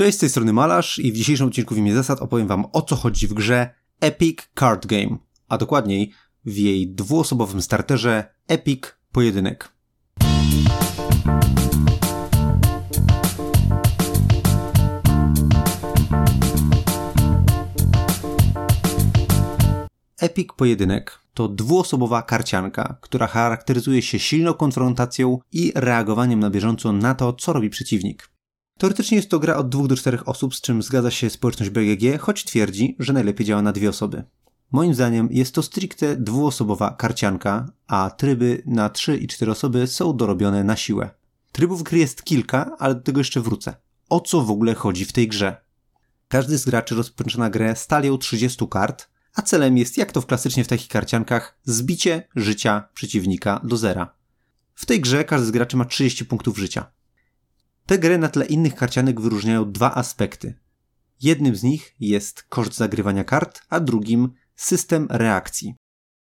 Cześć, z tej strony Malarz i w dzisiejszym odcinku w imię zasad opowiem wam o co chodzi w grze Epic Card Game, a dokładniej w jej dwuosobowym starterze Epic Pojedynek. Epic Pojedynek to dwuosobowa karcianka, która charakteryzuje się silną konfrontacją i reagowaniem na bieżąco na to, co robi przeciwnik. Teoretycznie jest to gra od dwóch do czterech osób, z czym zgadza się społeczność BGG, choć twierdzi, że najlepiej działa na dwie osoby. Moim zdaniem jest to stricte dwuosobowa karcianka, a tryby na trzy i cztery osoby są dorobione na siłę. Trybów gry jest kilka, ale do tego jeszcze wrócę. O co w ogóle chodzi w tej grze? Każdy z graczy rozpoczyna grę z talią 30 kart, a celem jest, jak to w klasycznie w takich karciankach, zbicie życia przeciwnika do zera. W tej grze każdy z graczy ma 30 punktów życia. Te gry na tle innych karcianek wyróżniają dwa aspekty. Jednym z nich jest koszt zagrywania kart, a drugim system reakcji.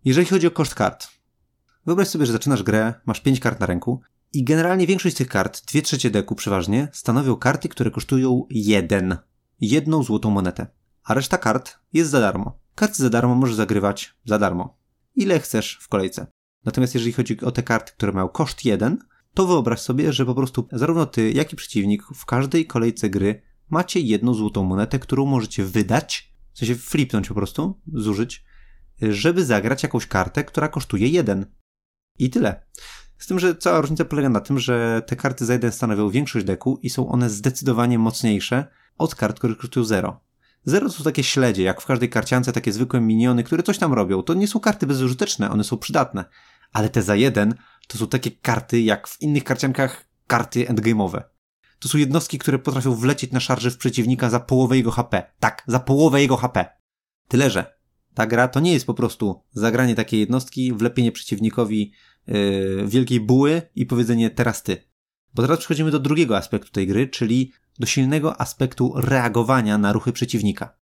Jeżeli chodzi o koszt kart, wyobraź sobie, że zaczynasz grę, masz 5 kart na ręku i generalnie większość z tych kart, 2 trzecie deku przeważnie, stanowią karty, które kosztują jeden, jedną złotą monetę, a reszta kart jest za darmo. Karty za darmo możesz zagrywać za darmo. Ile chcesz w kolejce. Natomiast jeżeli chodzi o te karty, które mają koszt 1, to wyobraź sobie, że po prostu zarówno ty, jak i przeciwnik w każdej kolejce gry macie jedną złotą monetę, którą możecie wydać, w sensie flipnąć po prostu, zużyć, żeby zagrać jakąś kartę, która kosztuje jeden. I tyle. Z tym, że cała różnica polega na tym, że te karty za jeden stanowią większość deku i są one zdecydowanie mocniejsze od kart, które kosztują zero. Zero to są takie śledzie, jak w każdej karciance, takie zwykłe miniony, które coś tam robią. To nie są karty bezużyteczne, one są przydatne. Ale te za jeden to są takie karty, jak w innych karciankach, karty endgame'owe. To są jednostki, które potrafią wlecieć na szarże w przeciwnika za połowę jego HP. Tak, za połowę jego HP. Tyle, że ta gra to nie jest po prostu zagranie takiej jednostki, wlepienie przeciwnikowi yy, wielkiej buły i powiedzenie teraz ty. Bo teraz przechodzimy do drugiego aspektu tej gry, czyli do silnego aspektu reagowania na ruchy przeciwnika.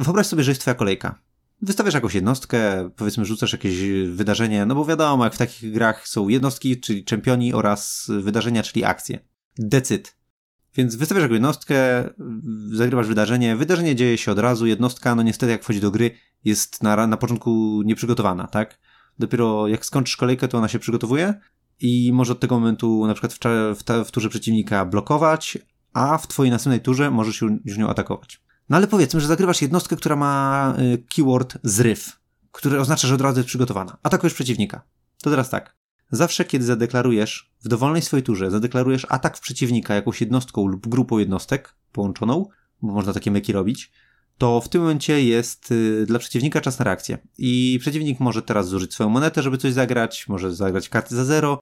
Wyobraź sobie, że jest twoja kolejka. Wystawiasz jakąś jednostkę, powiedzmy rzucasz jakieś wydarzenie, no bo wiadomo, jak w takich grach są jednostki, czyli czempioni oraz wydarzenia, czyli akcje. Decyd. Więc wystawiasz jakąś jednostkę, zagrywasz wydarzenie, wydarzenie dzieje się od razu, jednostka, no niestety jak wchodzi do gry, jest na, na początku nieprzygotowana, tak? Dopiero jak skończysz kolejkę, to ona się przygotowuje i może od tego momentu na przykład w, w, w turze przeciwnika blokować, a w twojej następnej turze możesz już nią atakować. No ale powiedzmy, że zagrywasz jednostkę, która ma y, keyword zryw, który oznacza, że od razu jest przygotowana. Atakujesz przeciwnika. To teraz tak. Zawsze, kiedy zadeklarujesz w dowolnej swojej turze, zadeklarujesz atak w przeciwnika jakąś jednostką lub grupą jednostek połączoną, bo można takie myki robić, to w tym momencie jest y, dla przeciwnika czas na reakcję. I przeciwnik może teraz zużyć swoją monetę, żeby coś zagrać, może zagrać karty za zero,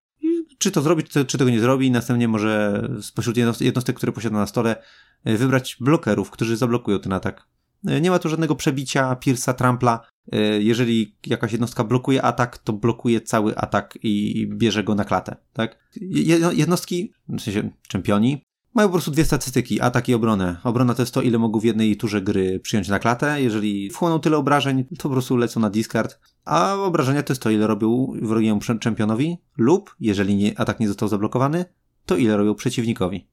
czy to zrobi, czy, tego nie zrobi. Następnie może spośród jednostek, które posiada na stole, e, wybrać blokerów, którzy zablokują ten atak. E, nie ma tu żadnego przebicia, Pierce'a, Trampla. E, jeżeli jakaś jednostka blokuje atak, to blokuje cały atak i bierze go na klatę, tak? Jednostki, w sensie czempioni, mają po prostu dwie statystyki, atak i obronę. Obrona to jest to, ile mogą w jednej turze gry przyjąć na klatę. Jeżeli wchłoną tyle obrażeń, to po prostu lecą na discard. A obrażenia to jest to, ile robią wrogiemu czempionowi lub, jeżeli nie, atak nie został zablokowany, to ile robią przeciwnikowi.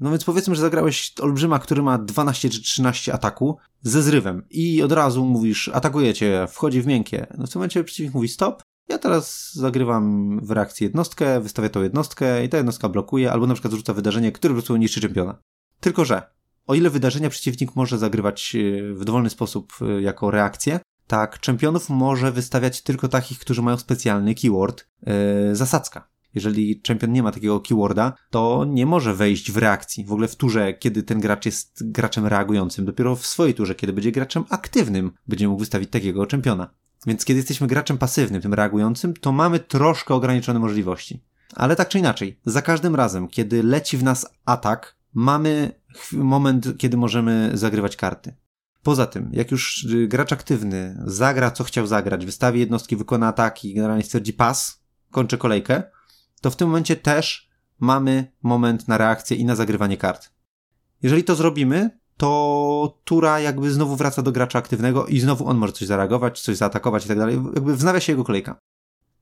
No więc powiedzmy, że zagrałeś olbrzyma, który ma 12 czy 13 ataku ze zrywem i od razu mówisz, atakujecie, wchodzi w miękkie. No w tym momencie przeciwnik mówi stop, ja teraz zagrywam w reakcji jednostkę, wystawię tą jednostkę i ta jednostka blokuje, albo na przykład zrzuca wydarzenie, które po prostu niszczy czempiona. Tylko, że o ile wydarzenia przeciwnik może zagrywać e, w dowolny sposób e, jako reakcję, tak czempionów może wystawiać tylko takich, którzy mają specjalny keyword yy, zasadzka. Jeżeli czempion nie ma takiego keyworda, to nie może wejść w reakcji. W ogóle w turze, kiedy ten gracz jest graczem reagującym. Dopiero w swojej turze, kiedy będzie graczem aktywnym, będzie mógł wystawić takiego czempiona. Więc kiedy jesteśmy graczem pasywnym, tym reagującym, to mamy troszkę ograniczone możliwości. Ale tak czy inaczej, za każdym razem, kiedy leci w nas atak, mamy moment, kiedy możemy zagrywać karty. Poza tym, jak już y, gracz aktywny zagra, co chciał zagrać, wystawi jednostki, wykona ataki, generalnie stwierdzi pas, kończy kolejkę, to w tym momencie też mamy moment na reakcję i na zagrywanie kart. Jeżeli to zrobimy, to tura jakby znowu wraca do gracza aktywnego i znowu on może coś zareagować, coś zaatakować i tak dalej. Jakby wznawia się jego kolejka.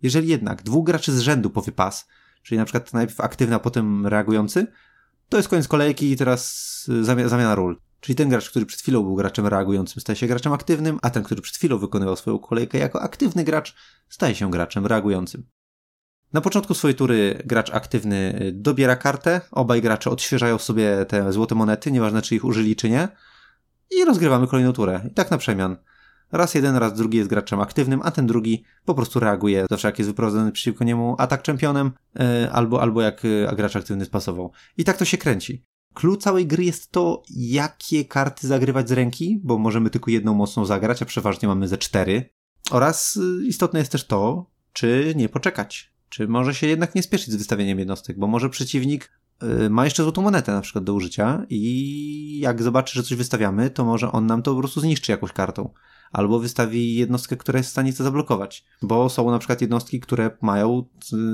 Jeżeli jednak dwóch graczy z rzędu powie pas, czyli na przykład najpierw aktywny, a potem reagujący, To jest koniec kolejki i teraz zamia zamiana ról. Czyli ten gracz, który przed chwilą był graczem reagującym, staje się graczem aktywnym, a ten, który przed chwilą wykonywał swoją kolejkę jako aktywny gracz, staje się graczem reagującym. Na początku swojej tury gracz aktywny y, dobiera kartę, obaj gracze odświeżają sobie te złote monety, nieważne czy ich użyli czy nie, i rozgrywamy kolejną turę. I tak na przemian. Raz jeden, raz drugi jest graczem aktywnym, a ten drugi po prostu reaguje zawsze jak jest wyprowadzony przeciwko niemu atak czempionem, yy, albo, albo jak yy, gracz aktywny spasował. I tak to się kręci. Clue całej gry jest to, jakie karty zagrywać z ręki, bo możemy tylko jedną mocną zagrać, a przeważnie mamy ze cztery. Oraz istotne jest też to, czy nie poczekać. Czy może się jednak nie spieszyć z wystawieniem jednostek, bo może przeciwnik y, ma jeszcze złotą monetę na przykład do użycia i jak zobaczy, że coś wystawiamy, to może on nam to po prostu zniszczy jakąś kartą. Albo wystawi jednostkę, która jest w stanie to zablokować. Bo są na przykład jednostki, które mają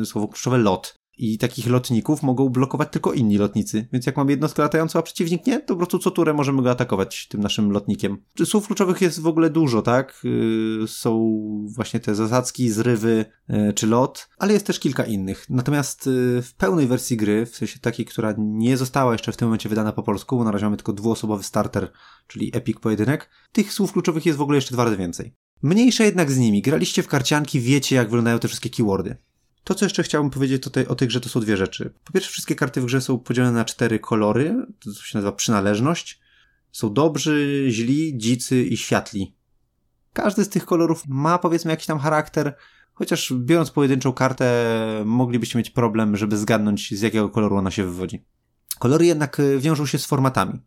y, słowo kluczowe lot i takich lotników mogą blokować tylko inni lotnicy. Więc jak mamy jednostkę latającą, a przeciwnik nie, to po prostu co turę możemy go atakować tym naszym lotnikiem. Słów kluczowych jest w ogóle dużo, tak? Yy, są właśnie te zasadzki, zrywy yy, czy lot, ale jest też kilka innych. Natomiast yy, w pełnej wersji gry, w sensie takiej, która nie została jeszcze w tym momencie wydana po polsku, bo na razie mamy tylko dwuosobowy starter, czyli Epic Pojedynek, tych słów kluczowych jest w ogóle jeszcze dwa razy więcej. Mniejsze jednak z nimi. Graliście w karcianki, wiecie jak wyglądają te wszystkie keywordy. To, co jeszcze chciałbym powiedzieć tutaj o tej grze, to są dwie rzeczy. Po pierwsze, wszystkie karty w grze są podzielone na cztery kolory, to się nazywa przynależność. Są dobrzy, źli, dzicy i światli. Każdy z tych kolorów ma powiedzmy jakiś tam charakter, chociaż biorąc pojedynczą kartę, moglibyście mieć problem, żeby zgadnąć z jakiego koloru ona się wywodzi. Kolory jednak e, wiążą się z formatami.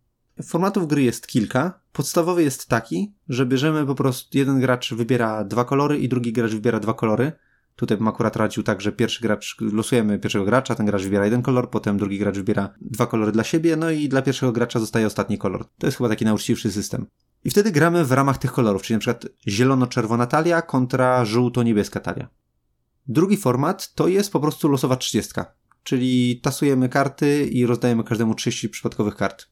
Formatów gry jest kilka. Podstawowy jest taki, że bierzemy po prostu jeden gracz wybiera dwa kolory i drugi gracz wybiera dwa kolory Tutaj bym akurat radził tak, że pierwszy gracz, losujemy pierwszego gracza, ten gracz wybiera jeden kolor, potem drugi gracz wybiera dwa kolory dla siebie, no i dla pierwszego gracza zostaje ostatni kolor. To jest chyba taki nauczciwszy system. I wtedy gramy w ramach tych kolorów, czyli na przykład zielono-czerwona talia kontra żółto-niebieska talia. Drugi format to jest po prostu losowa trzydziestka, czyli tasujemy karty i rozdajemy każdemu 30 przypadkowych kart.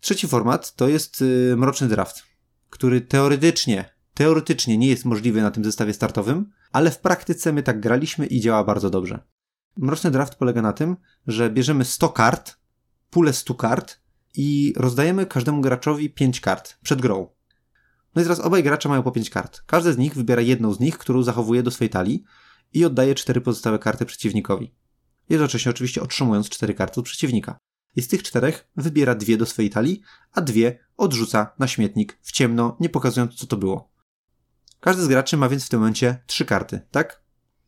Trzeci format to jest yy, mroczny draft, który teoretycznie, teoretycznie nie jest możliwy na tym zestawie startowym, ale w praktyce my tak graliśmy i działa bardzo dobrze. Mroczny draft polega na tym, że bierzemy 100 kart, pulę 100 kart i rozdajemy każdemu graczowi 5 kart przed grą. No i teraz obaj gracze mają po 5 kart. Każdy z nich wybiera jedną z nich, którą zachowuje do swojej talii i oddaje 4 pozostałe karty przeciwnikowi. Jednocześnie oczywiście otrzymując 4 karty od przeciwnika. I z tych czterech wybiera dwie do swojej talii, a dwie odrzuca na śmietnik w ciemno, nie pokazując co to było. Każdy z graczy ma więc w tym momencie trzy karty, tak?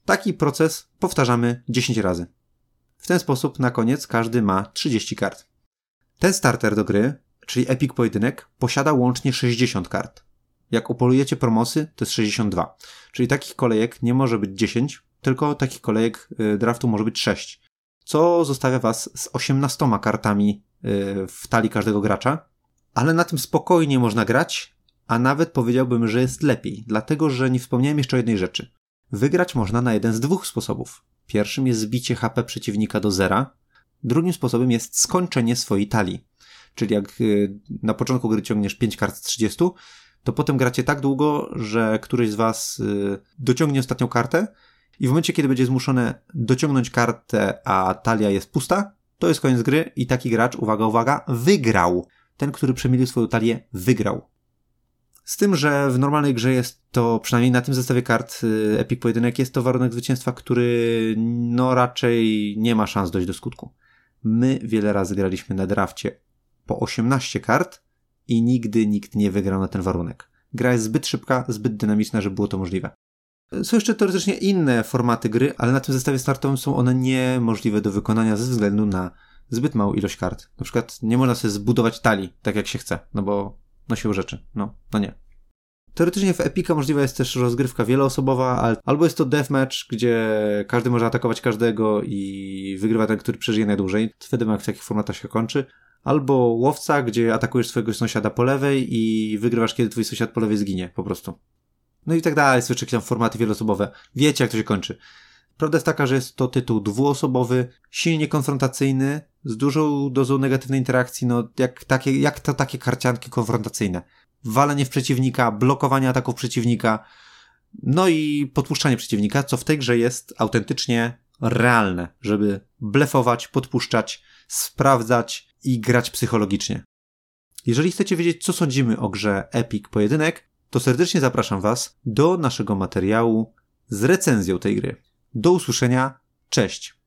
Taki proces powtarzamy 10 razy. W ten sposób na koniec każdy ma 30 kart. Ten starter do gry, czyli Epic Pojedynek, posiada łącznie 60 kart. Jak upolujecie promosy, to jest 62. Czyli takich kolejek nie może być 10, tylko takich kolejek y, draftu może być 6. Co zostawia was z 18 kartami y, w talii każdego gracza. Ale na tym spokojnie można grać, a nawet powiedziałbym, że jest lepiej, dlatego że nie wspomniałem jeszcze o jednej rzeczy. Wygrać można na jeden z dwóch sposobów. Pierwszym jest zbicie HP przeciwnika do zera, drugim sposobem jest skończenie swojej talii. Czyli jak y, na początku gry ciągniesz 5 kart z 30, to potem gracie tak długo, że któryś z was y, dociągnie ostatnią kartę i w momencie, kiedy będzie zmuszone dociągnąć kartę, a talia jest pusta, to jest koniec gry i taki gracz, uwaga, uwaga, wygrał. Ten, który przemilił swoją talię, wygrał. Z tym, że w normalnej grze jest to, przynajmniej na tym zestawie kart y, Epic Pojedynek, jest to warunek zwycięstwa, który no raczej nie ma szans dojść do skutku. My wiele razy graliśmy na drafcie po 18 kart i nigdy nikt nie wygrał na ten warunek. Gra jest zbyt szybka, zbyt dynamiczna, żeby było to możliwe. Są jeszcze teoretycznie inne formaty gry, ale na tym zestawie startowym są one niemożliwe do wykonania ze względu na zbyt małą ilość kart. Na przykład nie można sobie zbudować talii tak jak się chce, no bo no siłą rzeczy. No, no nie. Teoretycznie w Epica możliwa jest też rozgrywka wieloosobowa, albo jest to deathmatch, gdzie każdy może atakować każdego i wygrywa ten, który przeżyje najdłużej. Wtedy jak w takich formatach się kończy. Albo łowca, gdzie atakujesz swojego sąsiada po lewej i wygrywasz, kiedy twój sąsiad po lewej zginie, po prostu. No i tak dalej, jakieś tam formaty wieloosobowe. Wiecie, jak to się kończy. Prawda jest taka, że jest to tytuł dwuosobowy, silnie konfrontacyjny, z dużą dozą negatywnej interakcji, no jak, takie, jak to takie karcianki konfrontacyjne. Walenie w przeciwnika, blokowanie ataków przeciwnika, no i podpuszczanie przeciwnika, co w tej grze jest autentycznie realne, żeby blefować, podpuszczać, sprawdzać i grać psychologicznie. Jeżeli chcecie wiedzieć, co sądzimy o grze Epic Pojedynek, to serdecznie zapraszam Was do naszego materiału z recenzją tej gry. Do usłyszenia, cześć!